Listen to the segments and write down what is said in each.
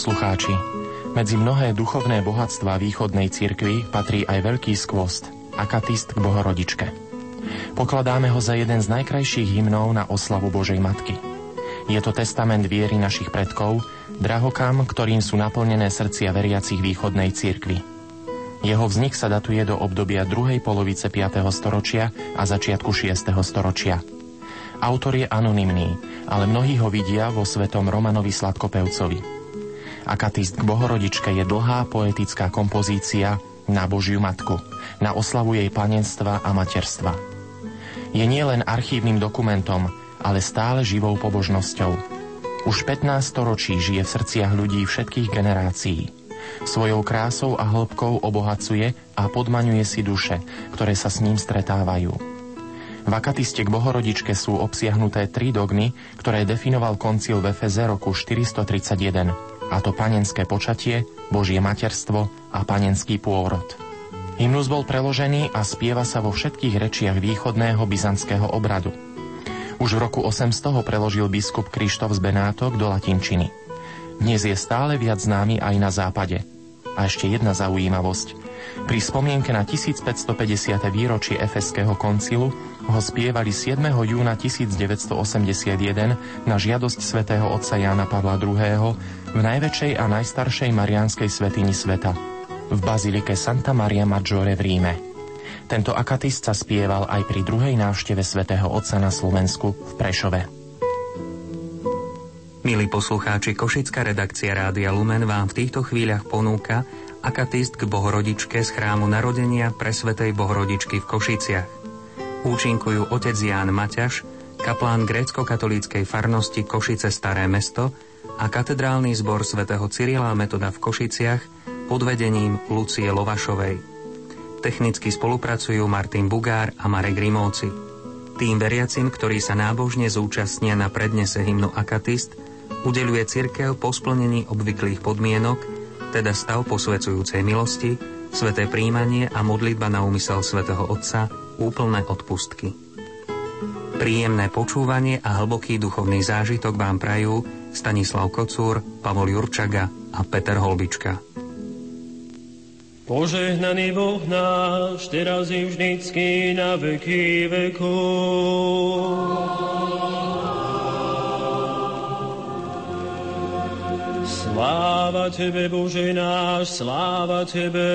Poslucháči, medzi mnohé duchovné bohatstva východnej cirkvi patrí aj veľký skvost, akatist k Bohorodičke. Pokladáme ho za jeden z najkrajších hymnov na oslavu Božej Matky. Je to testament viery našich predkov, drahokam, ktorým sú naplnené srdcia veriacich východnej cirkvi. Jeho vznik sa datuje do obdobia druhej polovice 5. storočia a začiatku 6. storočia. Autor je anonymný, ale mnohí ho vidia vo svetom Romanovi Sladkopevcovi. Akatist k Bohorodičke je dlhá poetická kompozícia na Božiu Matku, na oslavu jej panenstva a materstva. Je nielen archívnym dokumentom, ale stále živou pobožnosťou. Už 15 storočí žije v srdciach ľudí všetkých generácií. Svojou krásou a hĺbkou obohacuje a podmaňuje si duše, ktoré sa s ním stretávajú. V akatiste k Bohorodičke sú obsiahnuté tri dogmy, ktoré definoval koncil v Efeze roku 431 a to panenské počatie, Božie materstvo a panenský pôrod. Hymnus bol preložený a spieva sa vo všetkých rečiach východného byzantského obradu. Už v roku 800 ho preložil biskup Krištof z Benátok do latinčiny. Dnes je stále viac známy aj na západe. A ešte jedna zaujímavosť. Pri spomienke na 1550. výročie Efeského koncilu ho spievali 7. júna 1981 na žiadosť svätého otca Jána Pavla II. v najväčšej a najstaršej marianskej svetini sveta v bazilike Santa Maria Maggiore v Ríme. Tento akatist sa spieval aj pri druhej návšteve svätého Otca na Slovensku v Prešove. Milí poslucháči, Košická redakcia Rádia Lumen vám v týchto chvíľach ponúka akatist k Bohorodičke z chrámu narodenia pre Svetej Bohorodičky v Košiciach. Účinkujú otec Ján Maťaš, kaplán grécko-katolíckej farnosti Košice Staré mesto a katedrálny zbor svätého Cyrila Metoda v Košiciach pod vedením Lucie Lovašovej. Technicky spolupracujú Martin Bugár a Marek Rimovci. Tým veriacim, ktorí sa nábožne zúčastnia na prednese hymnu Akatist, udeluje cirkev po splnení obvyklých podmienok, teda stav posvedzujúcej milosti, sveté príjmanie a modlitba na úmysel svätého Otca úplné odpustky. Príjemné počúvanie a hlboký duchovný zážitok vám prajú Stanislav Kocúr, Pavol Jurčaga a Peter Holbička. Požehnaný Boh náš, teraz i vždycky na veky vekov. Sláva Tebe, Bože náš, sláva Tebe.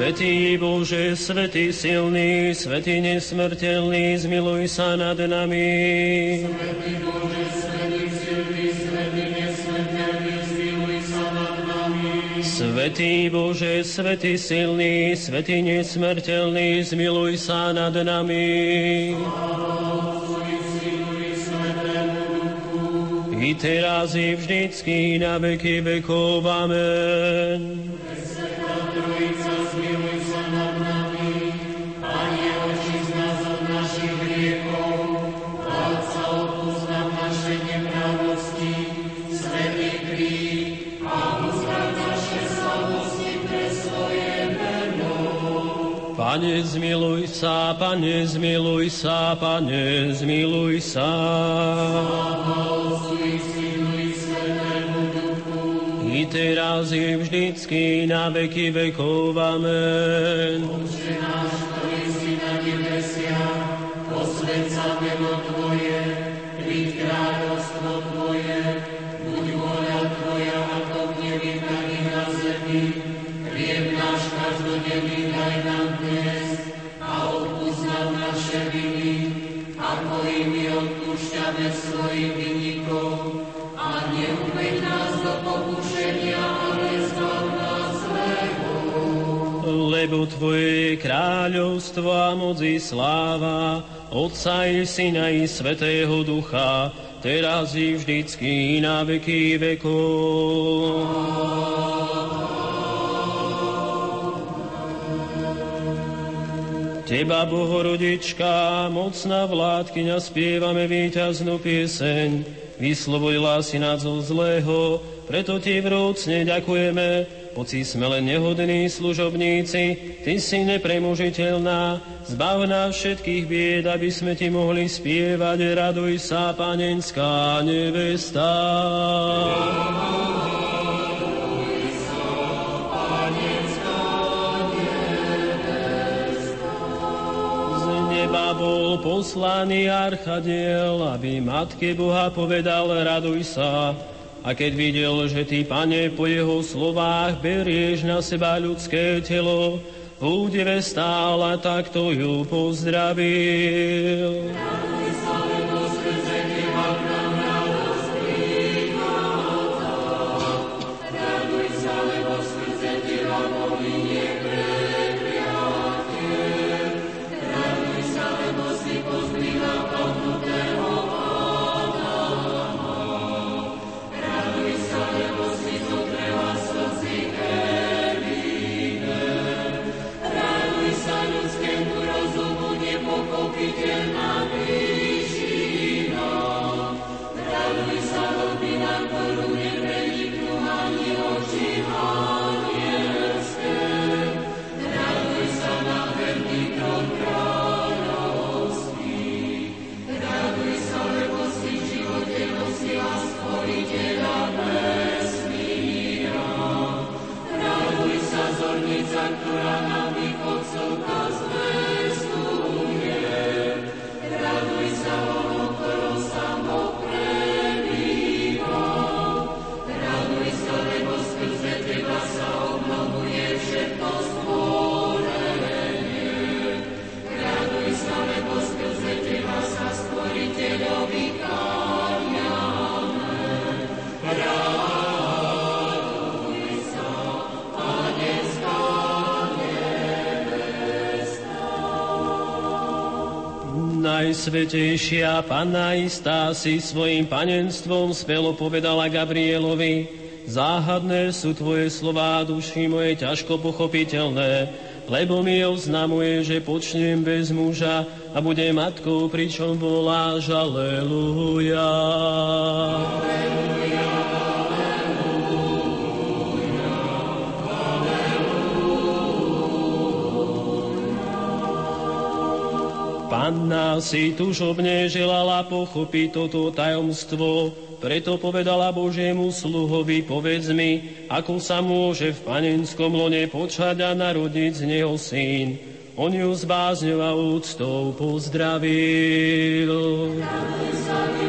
Svetý Bože, Svetý silný, Svetý nesmrteľný, zmiluj sa nad nami. Svetý Bože, Svetý silný, Svetý nesmrteľný, zmiluj sa nad nami. Svetý Bože, Svetý silný, Svetý nesmrteľný, zmiluj sa nad nami. I teraz i vždycky na veky vekov. Amen. Pane, zmiluj sa, Pane, zmiluj sa, Pane, zmiluj sa. I teraz i vždycky na veky vekov. Amen. Oče Tvoje kráľovstvo a moc i sláva, Otca i Syna i Svetého Ducha, teraz i vždycky na veky vekov. Teba, Bohorodička, mocná vládkyňa, spievame víťaznú pieseň. Vyslovila si nás zo zlého, preto ti vrúcne ďakujeme, hoci sme len nehodní služobníci, ty si nepremožiteľná, zbav nás všetkých bied, aby sme ti mohli spievať, raduj sa, panenská nevesta. Amen. bol poslaný archadiel, aby Matke Boha povedal, raduj sa. A keď videl, že ty, pane, po jeho slovách berieš na seba ľudské telo, v údive stála, takto ju pozdravil. Raduj Najsvetejšia Panna Istá si svojim panenstvom spelo povedala Gabrielovi, záhadné sú tvoje slová, duši moje ťažko pochopiteľné, lebo mi oznamuje, že počnem bez muža a bude matkou, pričom voláš Aleluja. Aleluja. Panna si tužobne želala pochopiť toto tajomstvo, preto povedala Božiemu sluhovi, povedz mi, ako sa môže v panenskom lone počať a narodiť z neho syn. On ju s bázňou a úctou pozdravil. Radoj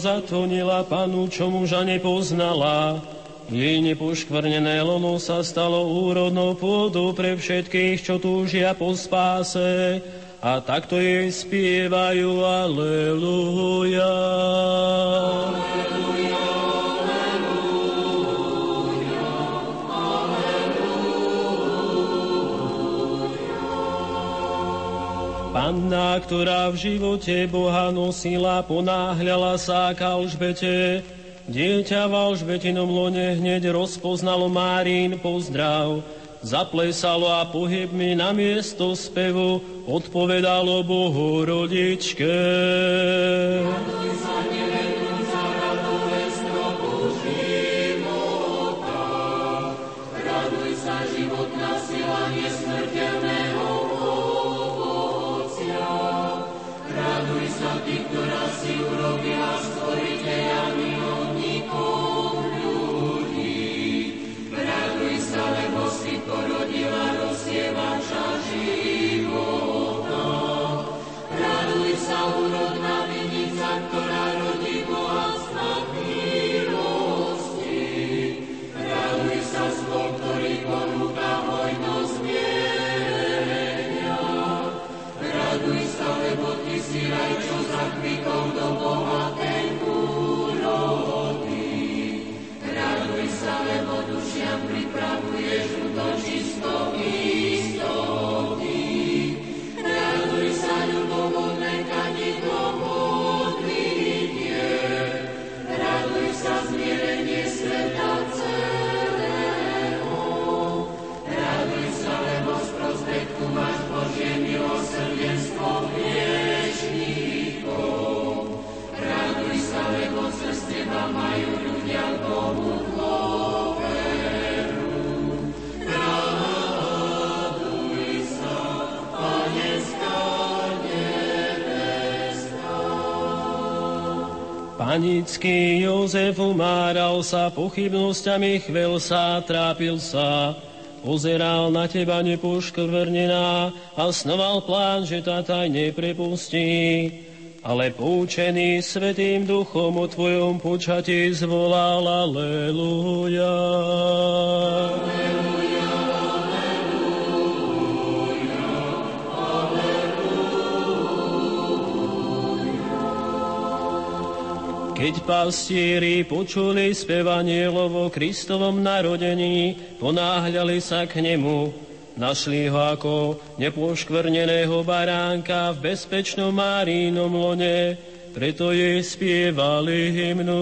zatonila panu, čo muža nepoznala. Jej nepoškvrnené lono sa stalo úrodnou pôdu pre všetkých, čo túžia po spáse. A takto jej spievajú. Aleluja. Panna, ktorá v živote Boha nosila, ponáhľala sa k Alžbete. Dieťa v Alžbetinom lone hneď rozpoznalo Márín pozdrav. Zaplesalo a pohybmi na miesto spevu odpovedalo Bohu rodičke. Raduj Panický Jozef umáral sa pochybnosťami, chvel sa, trápil sa, pozeral na teba nepoškvrnená a snoval plán, že tá taj neprepustí. Ale poučený Svetým Duchom o Tvojom počatí zvolal Aleluja. Keď pastieri počuli spevanie lovo Kristovom narodení, ponáhľali sa k nemu, našli ho ako nepoškvrneného baránka v bezpečnom Márínom lone, preto jej spievali hymnu.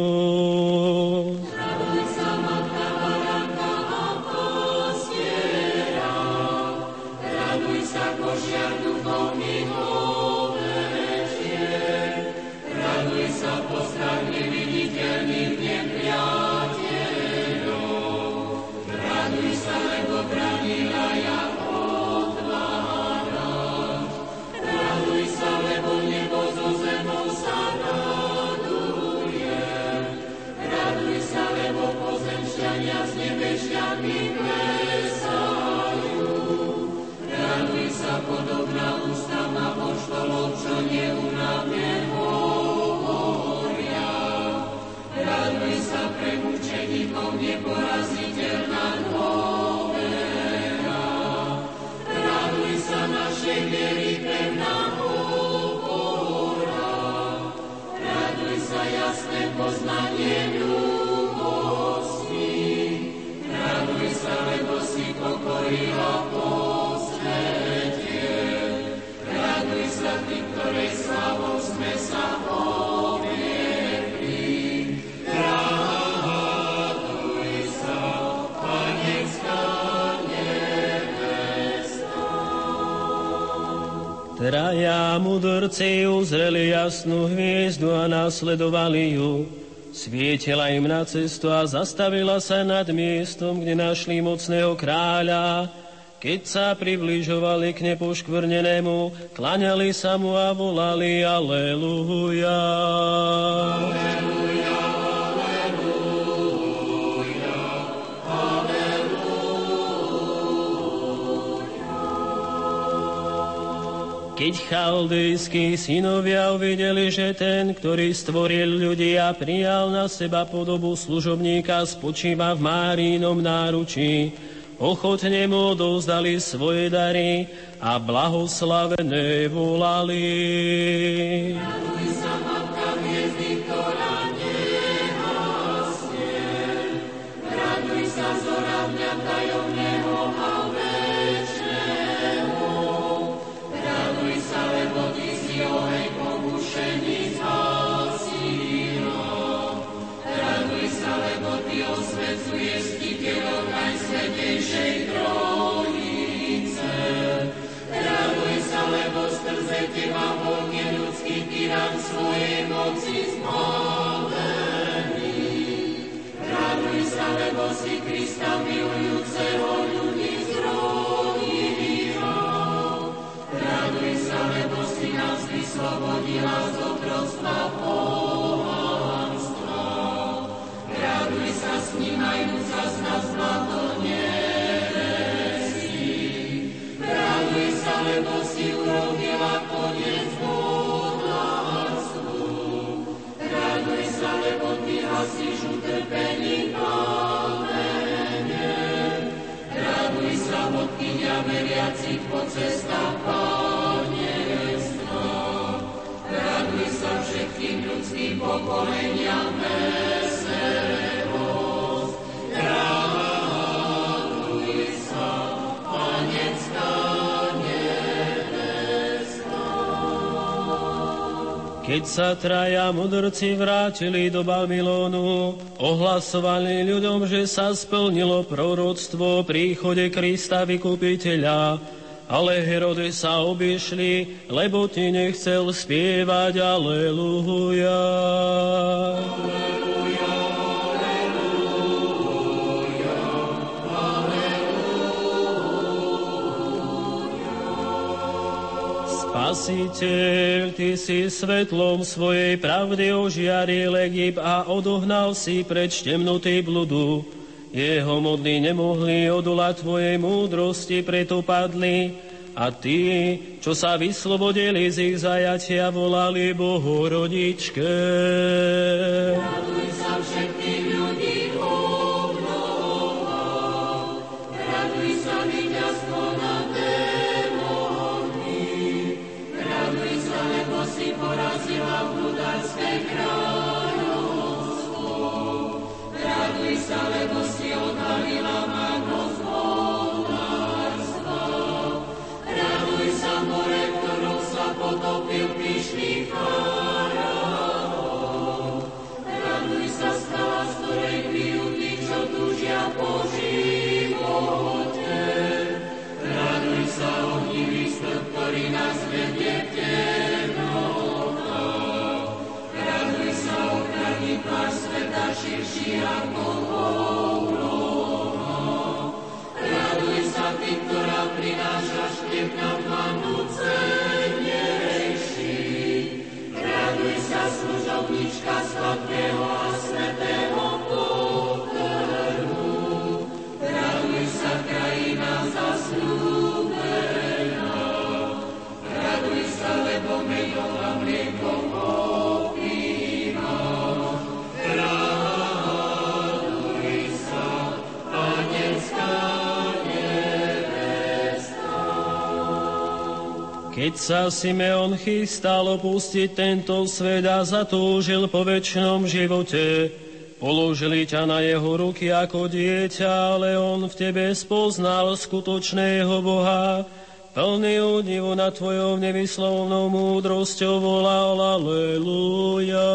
Mudrci uzreli jasnú hviezdu a nasledovali ju. Svietila im na cestu a zastavila sa nad miestom, kde našli mocného kráľa. Keď sa približovali k nepoškvrnenému, klaňali sa mu a volali Aleluja. Aleluja. Keď chaldejskí synovia uvideli, že ten, ktorý stvoril ľudí a prijal na seba podobu služobníka, spočíva v Márínom náručí, ochotne mu odovzdali svoje dary a blahoslavené volali. Raduj si Krista milujú. chodiacich po cestách Panie Jestno. Raduj sa všetkým ľudským pokoleniam mesta. Keď sa traja mudrci vrátili do Babylonu, ohlasovali ľuďom, že sa splnilo proroctvo o príchode Krista vykupiteľa, ale Herode sa obišli, lebo ti nechcel spievať Aleluja. Spasiteľ, Ty si svetlom svojej pravdy ožiaril Egypt a odohnal si preč temnoty bludu. Jeho modly nemohli odolať Tvojej múdrosti, preto padli. A tí, čo sa vyslobodili z ich zajatia, volali Bohorodičke. Raduj Keď sa Simeon chystal opustiť tento svet a zatúžil po väčšnom živote, položili ťa na jeho ruky ako dieťa, ale on v tebe spoznal skutočného Boha, plný údivu na tvojou nevyslovnou múdrosťou volal Aleluja.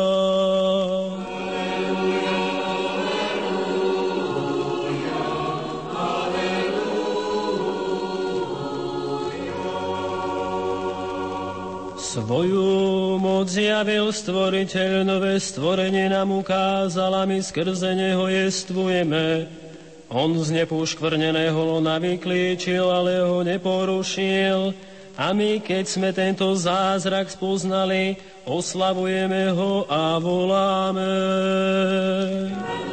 Svoju moc javil stvoriteľ, nové stvorenie nám ukázal a my skrze neho jestvujeme. On z nepoškvrneného lona vyklíčil, ale ho neporušil. A my, keď sme tento zázrak spoznali, oslavujeme ho a voláme. Raduj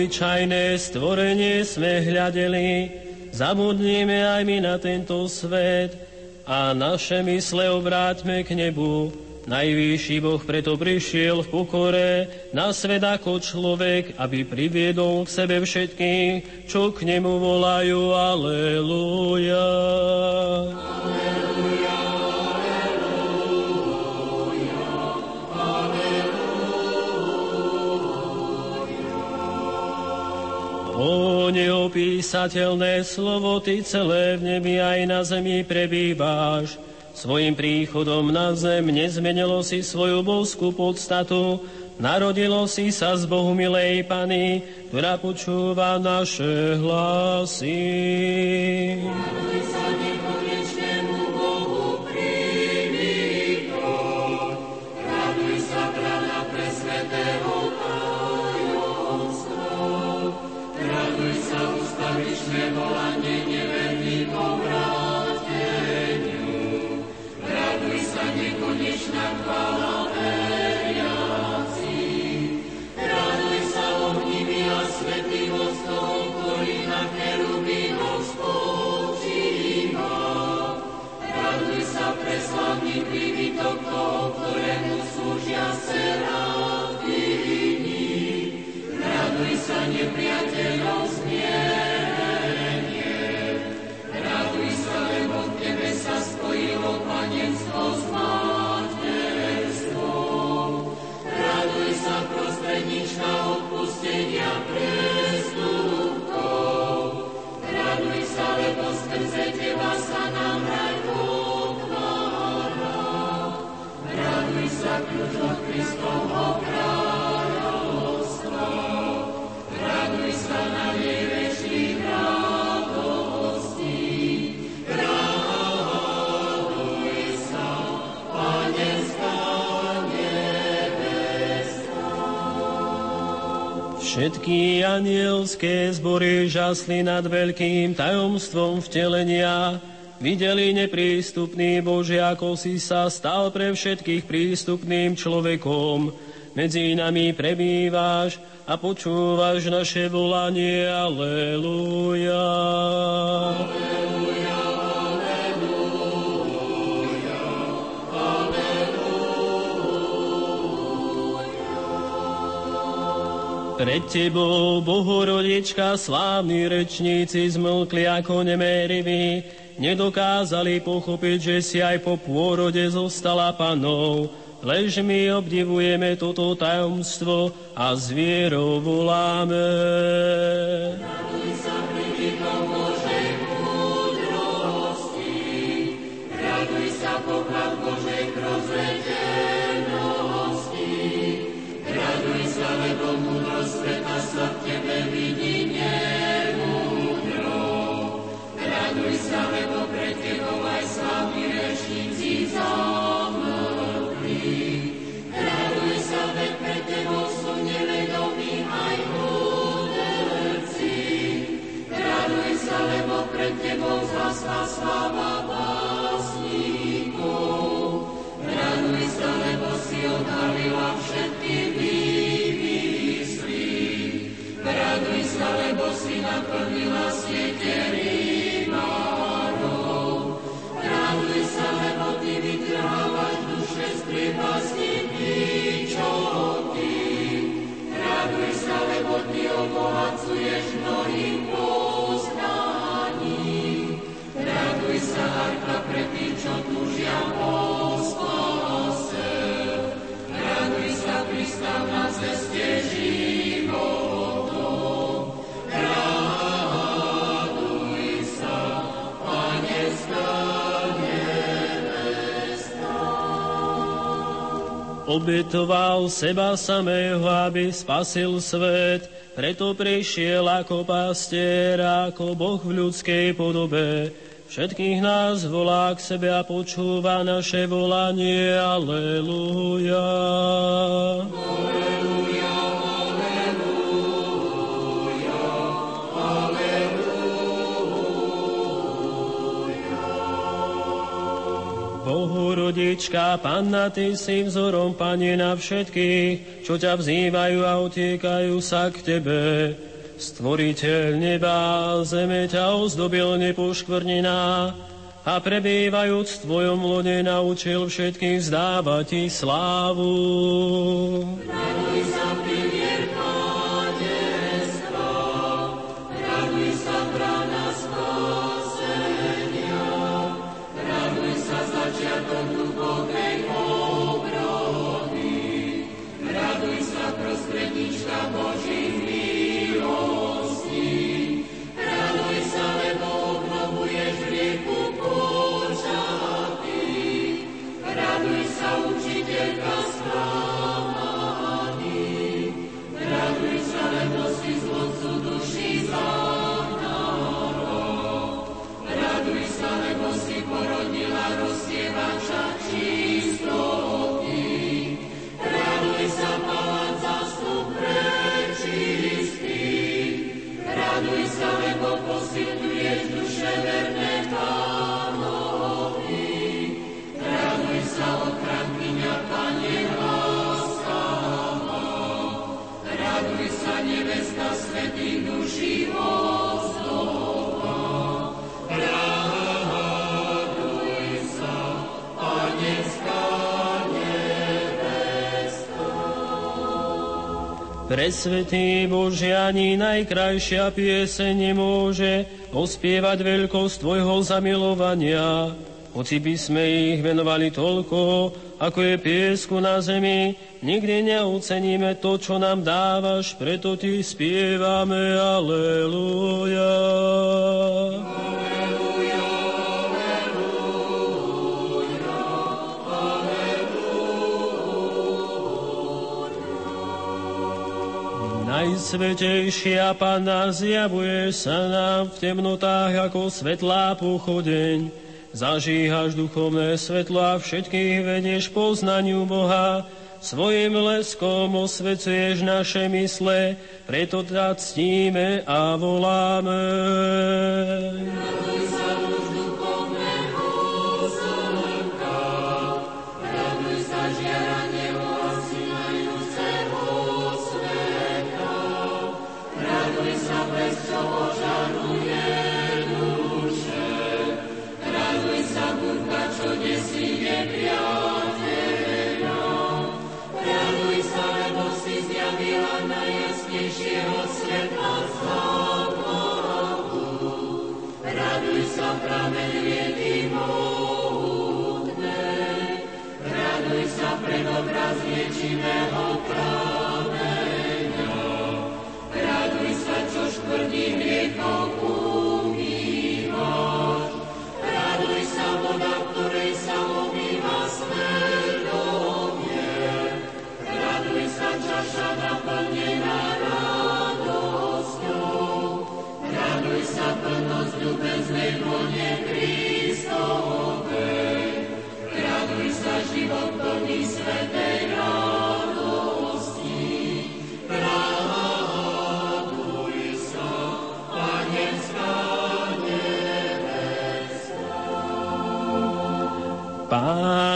neobyčajné stvorenie sme hľadeli, zabudnime aj my na tento svet a naše mysle obráťme k nebu. Najvyšší Boh preto prišiel v pokore na svet ako človek, aby priviedol k sebe všetkých, čo k nemu volajú. Aleluja. O neopísateľné slovo, Ty celé v nebi aj na zemi prebýváš. Svojim príchodom na zem nezmenilo si svoju božskú podstatu, narodilo si sa z Bohu milej Pany, ktorá počúva naše hlasy. Priateľ. Všetky anielské zbory žasli nad veľkým tajomstvom vtelenia, videli neprístupný Bože, ako si sa stal pre všetkých prístupným človekom. Medzi nami prebývaš a počúvaš naše volanie. Aleluja. Aleluja. Pred tebou, Bohorodička, slávni rečníci zmlkli ako nemériví, nedokázali pochopiť, že si aj po pôrode zostala panou. Lež my obdivujeme toto tajomstvo a s vierou voláme. Obetoval seba samého, aby spasil svet, preto prišiel ako pastier, ako Boh v ľudskej podobe. Všetkých nás volá k sebe a počúva naše volanie. Aleluja. Bohorodička, Panna, Ty si vzorom, Pane, na všetkých, čo ťa vzývajú a utiekajú sa k Tebe. Stvoriteľ neba zeme ťa ozdobil nepoškvrnená a prebývajúc v Tvojom lone naučil všetkých zdávať Ti slávu. Raduj sa, Presvetý Bože, ani najkrajšia pieseň nemôže ospievať veľkosť Tvojho zamilovania. Hoci by sme ich venovali toľko, ako je piesku na zemi, nikdy neoceníme to, čo nám dávaš, preto Ti spievame Aleluja. Najsvetejšia Pana zjavuje sa nám v temnotách ako svetlá pochodeň. Zažíhaš duchovné svetlo a všetkých vedieš poznaniu Boha. Svojim leskom osvecuješ naše mysle, preto ťa ctíme a voláme. Raduj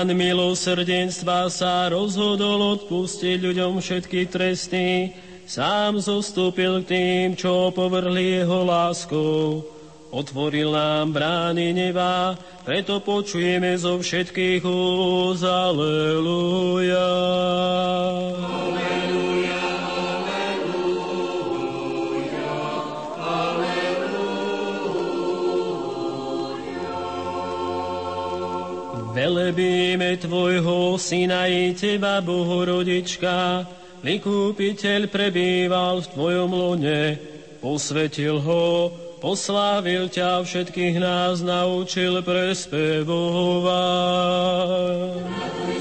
Pán milosrdenstva sa rozhodol odpustiť ľuďom všetky tresty, sám zostúpil k tým, čo povrhli jeho láskou. Otvoril nám brány neba, preto počujeme zo všetkých úz. Aleluja. Aleluja. Velebíme Tvojho Syna i Teba, Bohorodička, Vykúpiteľ prebýval v Tvojom lone, posvetil ho, poslávil ťa, všetkých nás naučil prespevovať. Raduj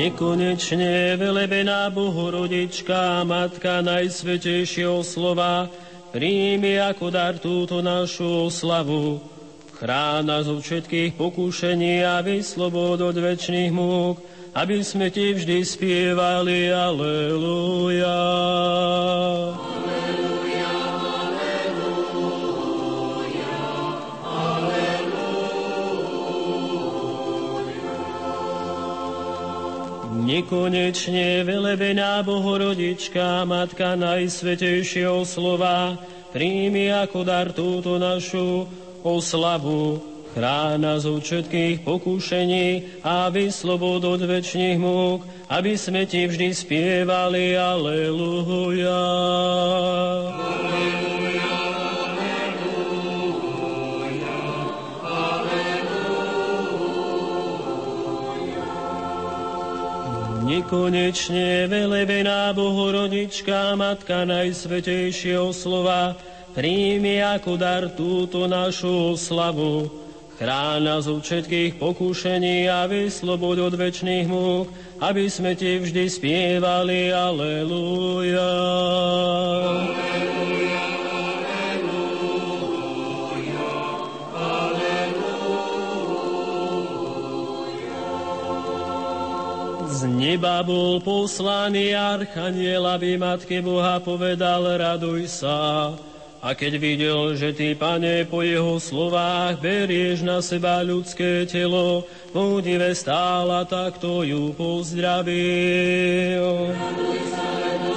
Nekonečne velebená Bohorodička, Matka Najsvetejšieho slova, príjmi ako dar túto našu slavu. Chráň zo všetkých pokúšení a vyslobod od väčšných múk, aby sme ti vždy spievali Aleluja. Nekonečne velebená Bohorodička, Matka Najsvetejšieho slova, príjmi ako dar túto našu oslavu, chrána zo všetkých pokúšení a vyslobod od väčšných múk, aby sme ti vždy spievali Aleluja. Aleluja. Nekonečne velebená Bohorodička, Matka Najsvetejšieho slova, príjmi ako dar túto našu slavu. Chráň nás od všetkých pokúšení a vyslobod od väčšných múk, aby sme ti vždy spievali Aleluja. Aleluja. Z neba bol poslaný archaniel, aby Matke Boha povedal, raduj sa. A keď videl, že ty, pane, po jeho slovách berieš na seba ľudské telo, púdive stála, tak to ju pozdravil. Raduj sa, lebo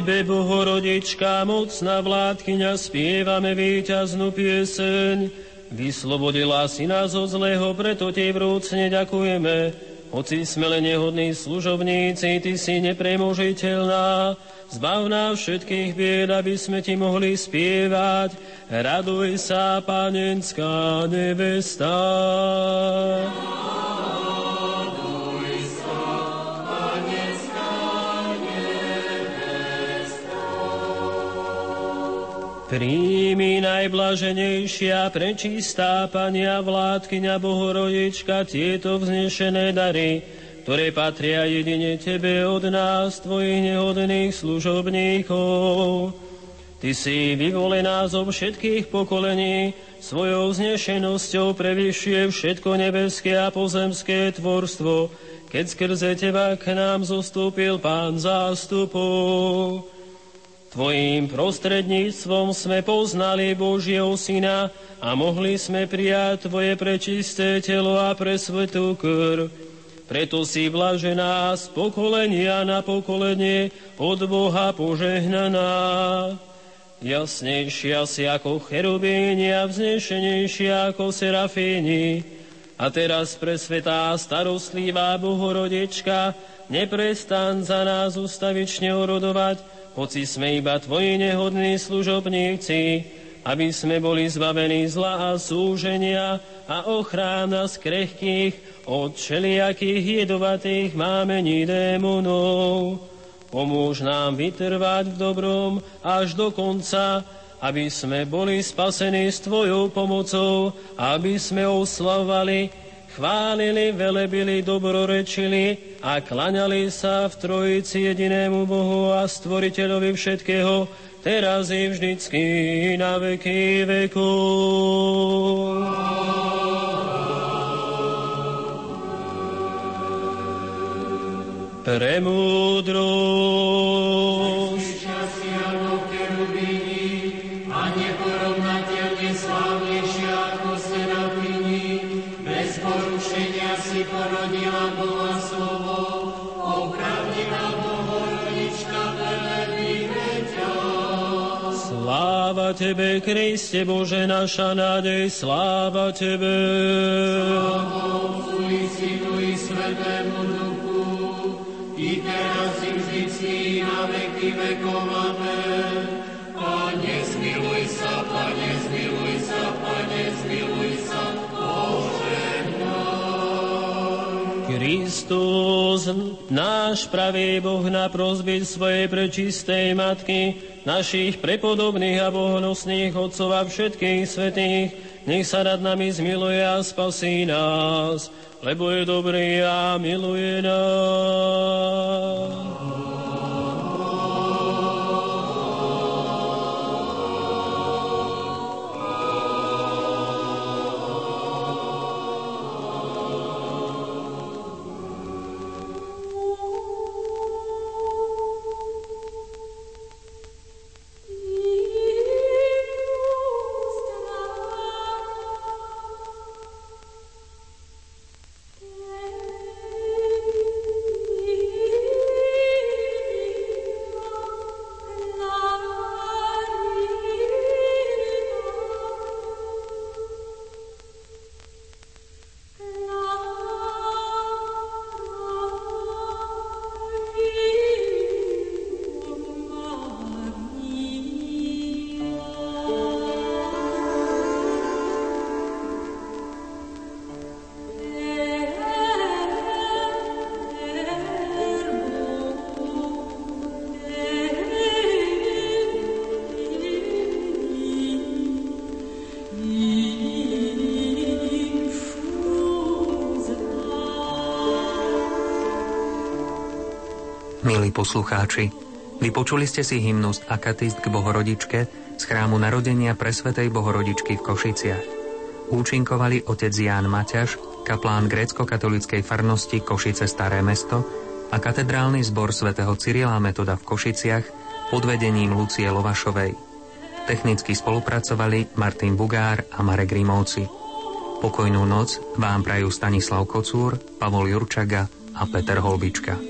Tebe, Bohorodička, mocná vládkyňa, spievame víťaznú pieseň. Vyslobodila si nás od zlého, preto ti vrúcne ďakujeme. Hoci sme len nehodní služobníci, ty si nepremožiteľná. Zbav nás všetkých bied, aby sme ti mohli spievať. Raduj sa, panenská nevesta. Príjmi najblaženejšia, prečistá Pania vládkyňa Bohorodička tieto vznešené dary, ktoré patria jedine Tebe od nás, Tvojich nehodných služobníkov. Ty si vyvolená zo všetkých pokolení, svojou vznešenosťou prevyšuje všetko nebeské a pozemské tvorstvo, keď skrze Teba k nám zostúpil Pán zástupov. Tvojím prostredníctvom sme poznali Božieho Syna a mohli sme prijať Tvoje prečisté telo a presvetú krv. Preto si blažená z pokolenia na pokolenie od Boha požehnaná. Jasnejšia si ako cherubíni a vznešenejšia ako serafíni. A teraz presvetá starostlivá Bohorodička, neprestan za nás ustavične orodovať, hoci sme iba Tvoji nehodní služobníci, aby sme boli zbavení zla a súženia a ochrána z krehkých od všelijakých jedovatých mámení démonov. Pomôž nám vytrvať v dobrom až do konca, aby sme boli spasení s Tvojou pomocou, aby sme oslavovali, chválili, velebili, dobrorečili a klaňali sa v Trojici jedinému Bohu a Stvoriteľovi všetkého, teraz i vždycky na veky vekov. Premúdrosť Tebe, Kriste Bože, naša nádej, sláva Tebe. Sláva Otcu i Synu i Svetému Duchu, i teraz i vždycky na veky vekov. Amen. Pane, zmiluj sa, Pane, zmiluj sa, Pane, zmiluj sa, Kristus, náš pravý Boh na prozbyt svojej prečistej Matky, našich prepodobných a bohonosných otcov a všetkých svetých, nech sa nad nami zmiluje a spasí nás, lebo je dobrý a miluje nás. Milí poslucháči, vypočuli ste si hymnus Akatist k Bohorodičke z chrámu narodenia Presvetej Bohorodičky v Košiciach. Účinkovali otec Ján Maťaš, kaplán grécko-katolíckej farnosti Košice Staré mesto a katedrálny zbor svätého Cyrila Metoda v Košiciach pod vedením Lucie Lovašovej. Technicky spolupracovali Martin Bugár a Marek Rimovci. Pokojnú noc vám prajú Stanislav Kocúr, Pavol Jurčaga a Peter Holbička.